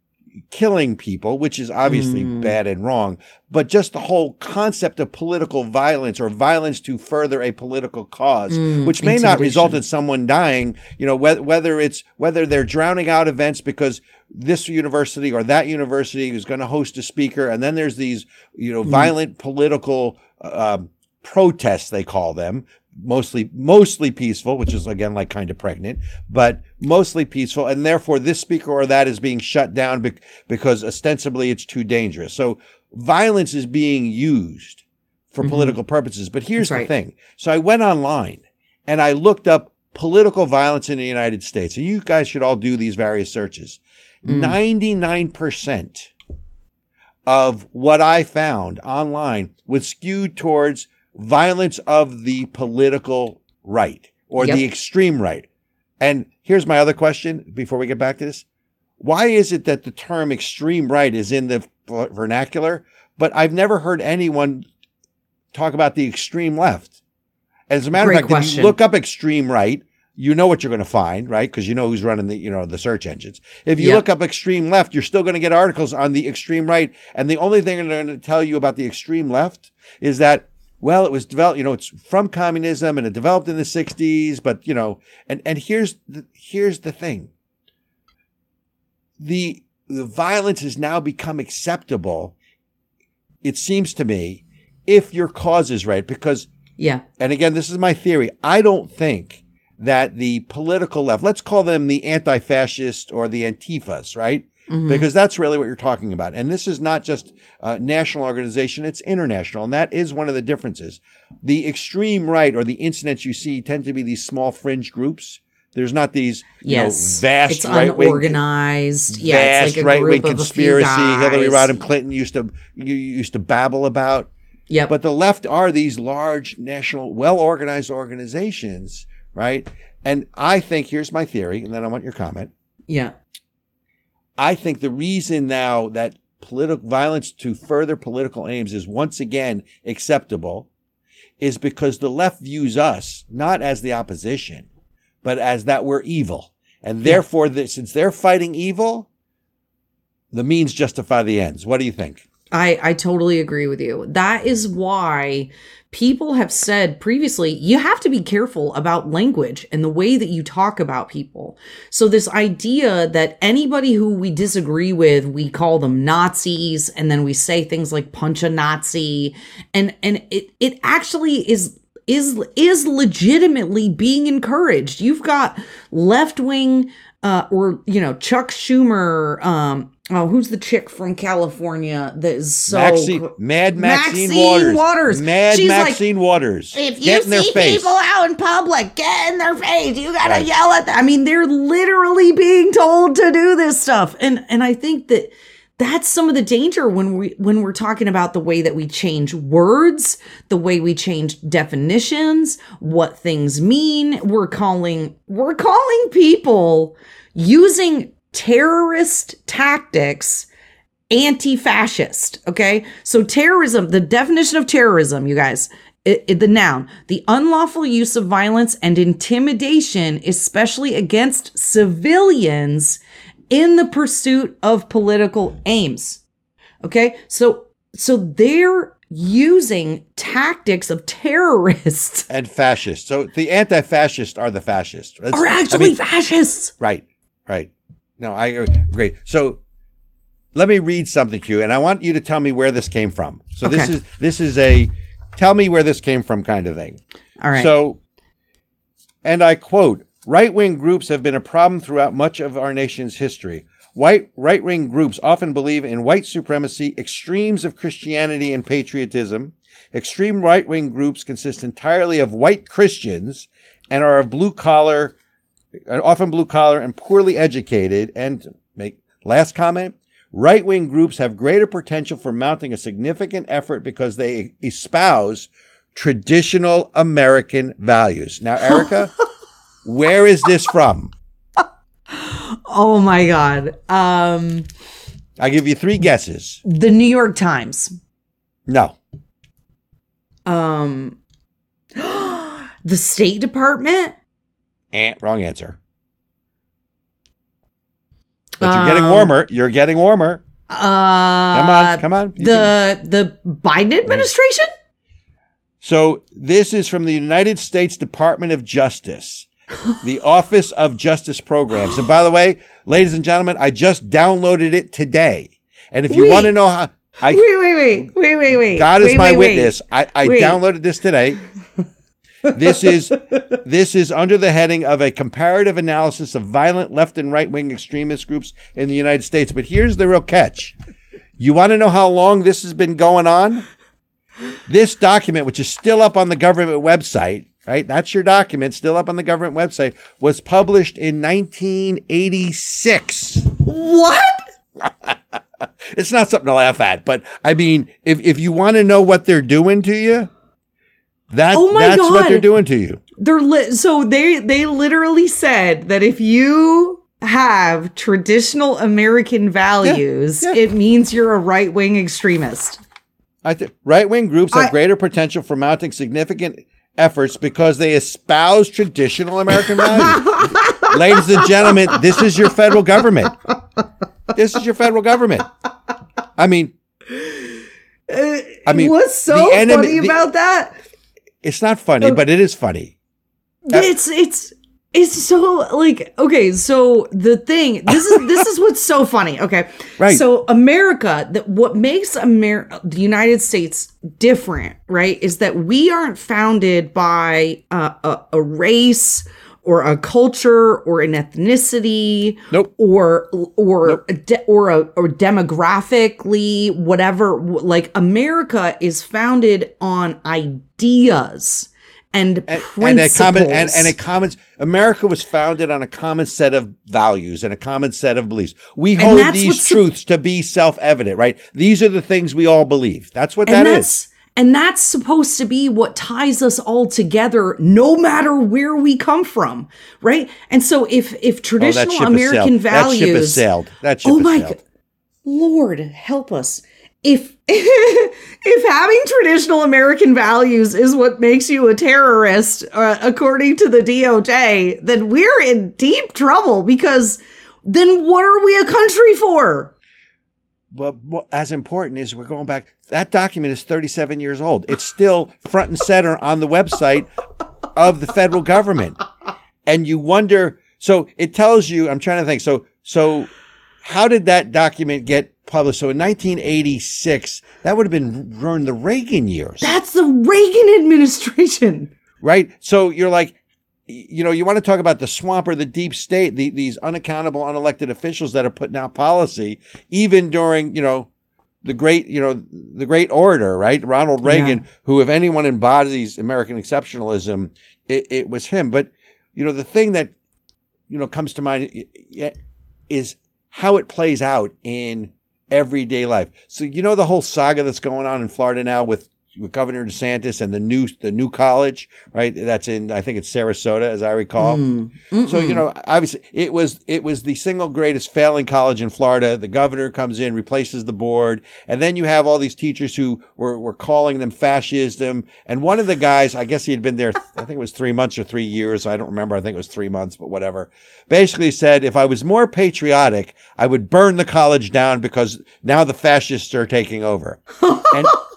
killing people, which is obviously mm. bad and wrong, but just the whole concept of political violence or violence to further a political cause, mm, which may not result in someone dying, you know, whether, whether it's, whether they're drowning out events because this university or that university is going to host a speaker. And then there's these, you know, mm. violent political, uh, protests, they call them, mostly mostly peaceful, which is again like kind of pregnant, but mostly peaceful, and therefore this speaker or that is being shut down be- because ostensibly it's too dangerous. So violence is being used for mm-hmm. political purposes. But here's That's the thing: so I went online and I looked up political violence in the United States, and you guys should all do these various searches. Mm. Ninety nine percent of what I found online was skewed towards violence of the political right or yep. the extreme right. And here's my other question before we get back to this. Why is it that the term extreme right is in the vernacular, but I've never heard anyone talk about the extreme left? As a matter Great of fact, question. if you look up extreme right, you know what you're going to find, right? Because you know who's running the, you know, the search engines. If you look up extreme left, you're still going to get articles on the extreme right. And the only thing they're going to tell you about the extreme left is that well, it was developed, you know, it's from communism and it developed in the 60s, but you know, and, and here's the, here's the thing. The, the violence has now become acceptable. It seems to me if your cause is right, because yeah. And again, this is my theory. I don't think that the political left, let's call them the anti-fascist or the antifas, right? Mm-hmm. Because that's really what you're talking about. And this is not just a national organization, it's international. And that is one of the differences. The extreme right or the incidents you see tend to be these small fringe groups. There's not these yes. know, vast it's right unorganized, wing, yeah, vast like right wing conspiracy. Hillary Rodham Clinton used to you used to babble about. Yeah, but the left are these large national, well organized organizations right? And I think here's my theory, and then I want your comment. Yeah. I think the reason now that political violence to further political aims is once again acceptable is because the left views us not as the opposition, but as that we're evil. And therefore, that since they're fighting evil, the means justify the ends. What do you think? I, I totally agree with you. That is why people have said previously you have to be careful about language and the way that you talk about people. So, this idea that anybody who we disagree with, we call them Nazis, and then we say things like punch a Nazi, and, and it, it actually is is is legitimately being encouraged. You've got left wing uh, or you know Chuck Schumer, um, oh, who's the chick from California that is so Maxine, gr- Mad Maxine, Maxine Waters. Waters. Mad She's like, Maxine Waters. If you Get in their see face. people out in public, get in their face. You gotta Right. yell at them. I mean, they're literally being told to do this stuff, and and I think that that's some of the danger when we when we're talking about the way that we change words, the way we change definitions, what things mean. We're calling we're calling people using terrorist tactics anti-fascist okay so terrorism the definition of terrorism you guys it, it- the noun the unlawful use of violence and intimidation especially against civilians in the pursuit of political aims okay so so they're using tactics of terrorists [laughs] and fascists. So the anti-fascists are the fascists. That's- are I actually mean, fascists right, right. No, I agree. So let me read something to you, and I want you to tell me where this came from. So this is this is a tell me where this came from kind of thing. all right So, and I quote: "Right-wing groups have been a problem throughout much of our nation's history." White right-wing groups often believe in white supremacy, extremes of Christianity and patriotism. Extreme right-wing groups consist entirely of white Christians and are of blue collar, often blue collar and poorly educated. And make last comment. Right wing groups have greater potential for mounting a significant effort because they espouse traditional American values. Now, Ericka, [laughs] where is this from? oh my god um I'll give you three guesses. the new york times No. Um, [gasps] the State Department. Eh, wrong answer. But you're getting Um, warmer. You're getting warmer. Uh, Come on, come on. You can- The the Biden administration. So this is from the United States Department of Justice, [laughs] the Office of Justice Programs. And by the way, ladies and gentlemen, I just downloaded it today. And if you Wait. want to know how I wait, wait, wait, wait, wait, wait. God is wait, my wait, witness. I, I downloaded this today. [laughs] This is this is under the heading of a comparative analysis of violent left and right wing extremist groups in the United States. But here's the real catch. You want to know how long this has been going on? This document, which is still up on the government website, right? That's your document, still up on the government website, was published in 1986 What? [laughs] it's not something to laugh at, but I mean, if if you want to know what they're doing to you, that Oh that's what they're doing to you. They're li- so they they literally said that if you have traditional American values, yeah. it means you're a right wing extremist. I think right wing groups have I- greater potential for mounting significant efforts because they espouse traditional American values. [laughs] Ladies and gentlemen, this is your federal government. This is your federal government. I mean, uh, I mean, what's so enemy- funny the- about that? It's not funny, but it is funny. it's it's it's so like okay so the thing this is this is what's so funny okay Right. so america that what makes america the united states different right is that we aren't founded by uh, a, a race or a culture or an ethnicity Nope. or or a de- or a or demographically whatever like america is founded on ideas and, and a principles common and, and a common America was founded on a common set of values and a common set of beliefs. We hold these truths to be self-evident, right? These are the things we all believe. That's what and that is. And that's supposed to be what ties us all together, no matter where we come from, right? And so, if if Oh, that traditional has American sailed. That ship has values, sailed. That ship oh my sailed. God, Lord, help us! If [laughs] if having traditional American values is what makes you a terrorist, uh, according to the DOJ, then we're in deep trouble because then what are we a country for? But as important is we're going back. That document is 37 years old. It's still front and center on the website of the federal government, and you wonder. So it tells you. I'm trying to think. So so, how did that document get published? So in 1986, that would have been during the Reagan years. That's the Reagan administration. right? So you're like, you know, you want to talk about the swamp or the deep state, the, these unaccountable, unelected officials that are putting out policy, even during, you know, the great, you know, the great orator, right? Ronald Reagan, Yeah. who, if anyone embodies American exceptionalism, it, it was him. But, you know, the thing that, you know, comes to mind is how it plays out in everyday life. So, you know, the whole saga that's going on in Florida now with, with Governor DeSantis and the new, the new college, right? That's in, I think it's Sarasota, as I recall. Mm. So you know, obviously, it was it was the single greatest failing college in Florida. The governor comes in, replaces the board, and then you have all these teachers who were were calling them fascism. And one of the guys, I guess he had been there, I think it was three months or three years. I don't remember. I think it was three months, but whatever. Basically said, if I was more patriotic, I would burn the college down because now the fascists are taking over. And [laughs]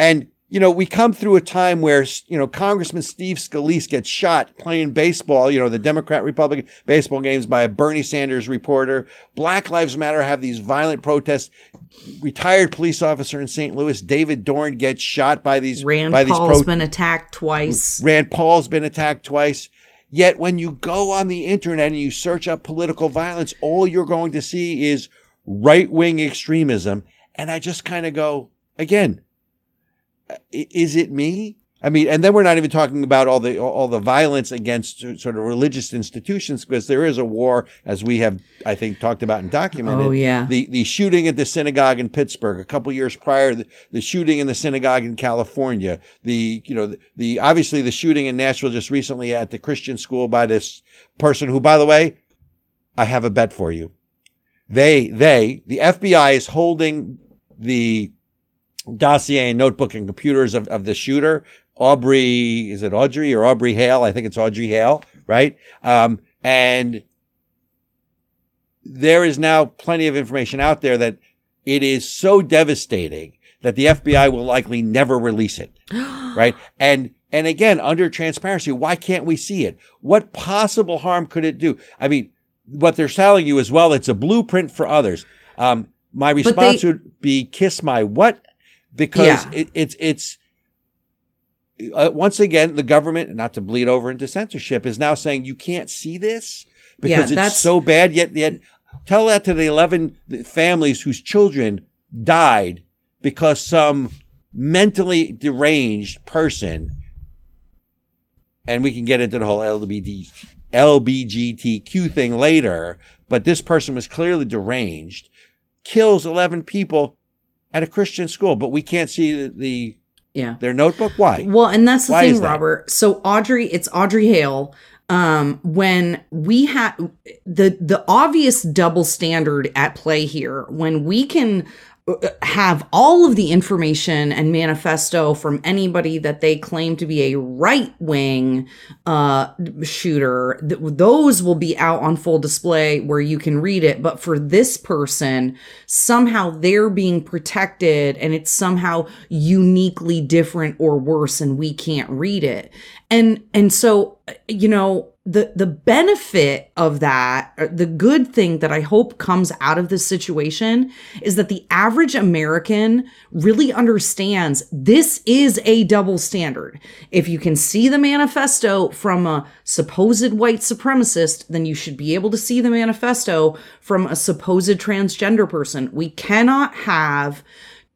and you know, we come through a time where you know Congressman Steve Scalise gets shot playing baseball. You know, the Democrat Republican baseball games by a Bernie Sanders reporter. Black Lives Matter have these violent protests. Retired police officer in St. Louis, David Dorn, gets shot by these Rand by these pro- been attacked twice. Rand Paul's been attacked twice. Yet when you go on the internet and you search up political violence, all you're going to see is right wing extremism. And I just kind of go, again, is it me? I mean, and then we're not even talking about all the all the violence against sort of religious institutions because there is a war, as we have, I think, talked about and documented. Oh, yeah. The the shooting at the synagogue in Pittsburgh a couple years prior, the, the shooting in the synagogue in California, the you know the, the obviously the shooting in Nashville just recently at the Christian school by this person who, by the way, I have a bet for you. They they the FBI is holding the dossier and notebook and computers of, of the shooter. Aubrey, is it Audrey or Aubrey Hale? I think it's Audrey Hale, right? Um, and there is now plenty of information out there that it is so devastating that the FBI will likely never release it, [gasps] right? And and again, under transparency, why can't we see it? What possible harm could it do? I mean, what they're telling you as well, it's a blueprint for others. Um, my they- response would be kiss my what? Because Yeah. it, it's it's uh, once again the government, not to bleed over into censorship, is now saying you can't see this Yeah, because it's so bad. Yet, yet tell that to the eleven families whose children died because some mentally deranged person, and we can get into the whole LGBT, LBGTQ thing later, but this person was clearly deranged, kills 11 people at a Christian school, but we can't see the, Yeah. their notebook. Why? Well, and that's the Why thing, that? Robert. So Audrey, it's Audrey Hale. Um, when we have the the obvious double standard at play here, when we can have all of the information and manifesto from anybody that they claim to be a right wing uh, shooter, th- those will be out on full display where you can read it. But for this person, somehow they're being protected and it's somehow uniquely different or worse and we can't read it. And and so you know the the benefit of that the good thing that I hope comes out of this situation is that the average American really understands this is a double standard. If you can see the manifesto from a supposed white supremacist, then you should be able to see the manifesto from a supposed transgender person. We cannot have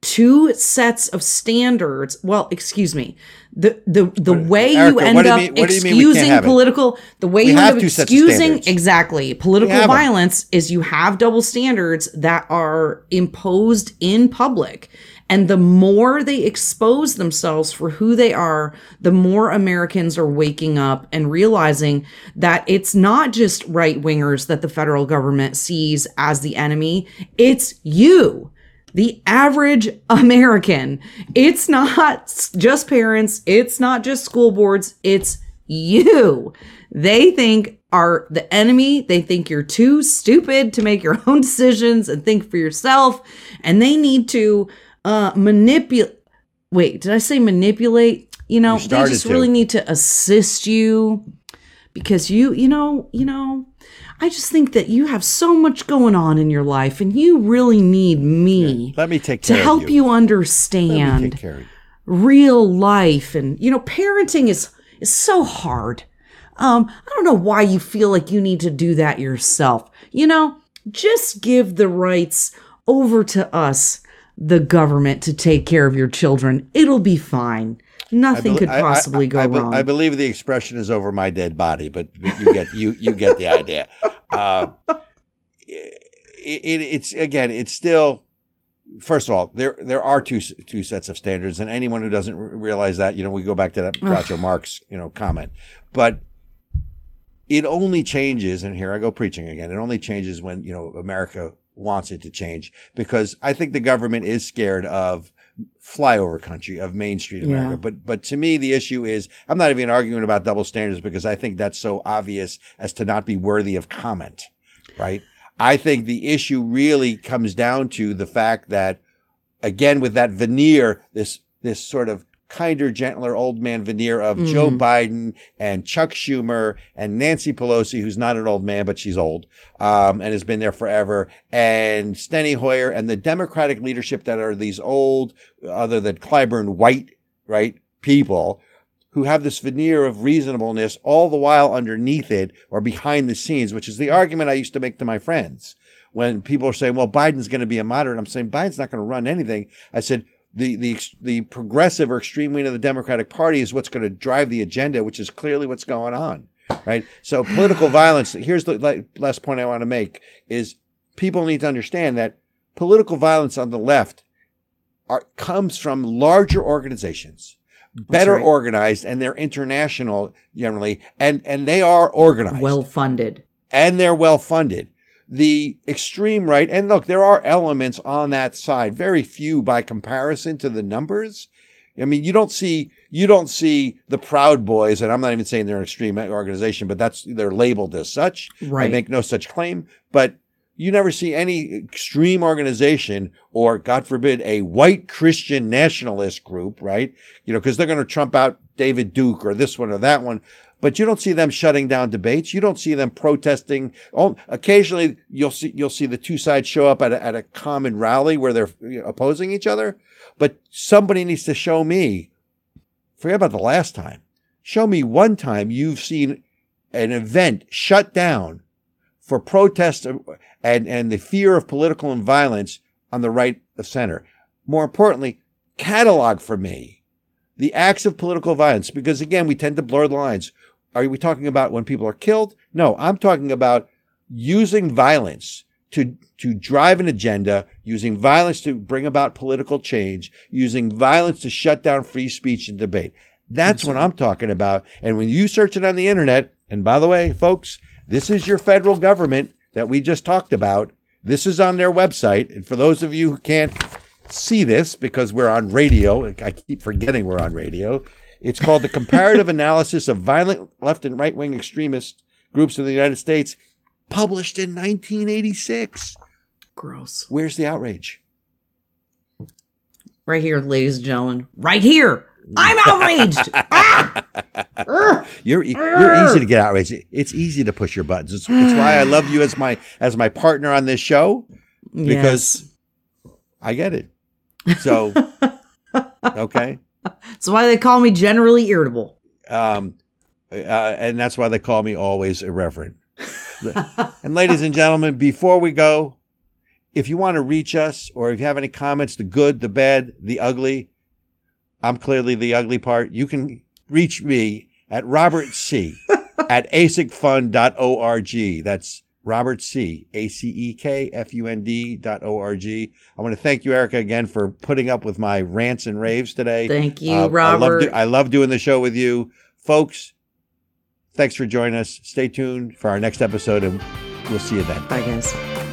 two sets of standards. Well, excuse me. The the the way you end what do you up mean- what do you we can't excusing political the way We you end up two sets of excusing exactly political violence is you have double standards that are imposed in public. And the more they expose themselves for who they are, the more Americans are waking up and realizing that it's not just right wingers that the federal government sees as the enemy, it's you the average American. It's not just parents, it's not just school boards, it's you. They think are the enemy. They think you're too stupid to make your [laughs] own decisions and think for yourself. And they need to uh, manipulate. Wait, did I say manipulate? You know, You they just to. really need to assist you because you, you know, you know, I just think that you have so much going on in your life and you really need me Let me take to help you. me understand take care of you. real life. And you know parenting is is so hard. Um i don't know why you feel like you need to do that yourself. You know just give the rights over to us the government to take care of your children. It'll be fine nothing bel- could I- I- possibly I, go I, be- wrong I believe the expression is over my dead body, but but you get you you get the idea. [laughs] Uh, it, it, it's again, it's still. First of all, there there are two two sets of standards, and anyone who doesn't realize that, you know, we go back to that Groucho Marx, you know, comment. But it only changes, and here I go preaching again. It only changes when you know America wants it to change, because I think the government is scared of flyover country of Main Street America. Yeah. But but to me, the issue is I'm not even arguing about double standards because I think that's so obvious as to not be worthy of comment, right? I think the issue really comes down to the fact that again with that veneer, this this sort of kinder, gentler old man veneer of Joe Mhm. Biden and Chuck Schumer and Nancy Pelosi, who's not an old man, but she's old, um, and has been there forever, and Steny Hoyer and the Democratic leadership that are these old, other than Clyburn, white, right, people who have this veneer of reasonableness all the while underneath it or behind the scenes, which is the argument I used to make to my friends. When people are saying, well, Biden's going to be a moderate, I'm saying Biden's not going to run anything. I said, the, the, the progressive or extreme wing of the Democratic Party is what's going to drive the agenda, which is clearly what's going on. Right. So political [sighs] violence, here's the last point I want to make is people need to understand that political violence on the left are, comes from larger organizations, better right. organized, and they're international generally, and, and they are organized well funded and they're well funded. The extreme right, and look, there are elements on that side, very few by comparison to the numbers. I mean, you don't see you don't see the Proud Boys, and I'm not even saying they're an extreme organization, but that's they're labeled as such. I right make no such claim, but you never see any extreme organization or, God forbid, a white Christian nationalist group, right? You know, because they're going to trump out David Duke or this one or that one. But you don't see them shutting down debates. You don't see them protesting. Oh, occasionally you'll see you'll see the two sides show up at a, at a common rally where they're opposing each other. But somebody needs to show me. Forget about the last time. Show me one time you've seen an event shut down for protest and, and the fear of political and violence on the right of center. More importantly, catalog for me the acts of political violence, because again, we tend to blur the lines. Are we talking about when people are killed? No, I'm talking about using violence to, to drive an agenda, using violence to bring about political change, using violence to shut down free speech and debate. That's what. I'm talking about. And when you search it on the internet, and by the way, folks, this is your federal government that we just talked about. This is on their website. And for those of you who can't see this because we're on radio, I keep forgetting we're on radio. It's called the Comparative [laughs] Analysis of Violent Left and Right Wing Extremist Groups in the United States, published in 1986. gross Where's the outrage? right here ladies and gentlemen right here i'm outraged [laughs] ah! You're you're easy to get outraged. It's easy to push your buttons. It's, it's why I love you as my as my partner on this show because I get it. So okay, That's why they call me generally irritable. um, uh, and that's why they call me always irreverent. and ladies and gentlemen, before we go, if you want to reach us or if you have any comments, the good, the bad, the ugly, I'm clearly the ugly part. You can reach me at Robert C at acekfund.org. That's Robert C. A C E K F U N D dot O R G. I want to thank you, Ericka, again for putting up with my rants and raves today. Thank you, Uh, I love, Robert. do- I love doing the show with you. Folks, thanks for joining us. Stay tuned for our next episode, and we'll see you then. Bye, guys.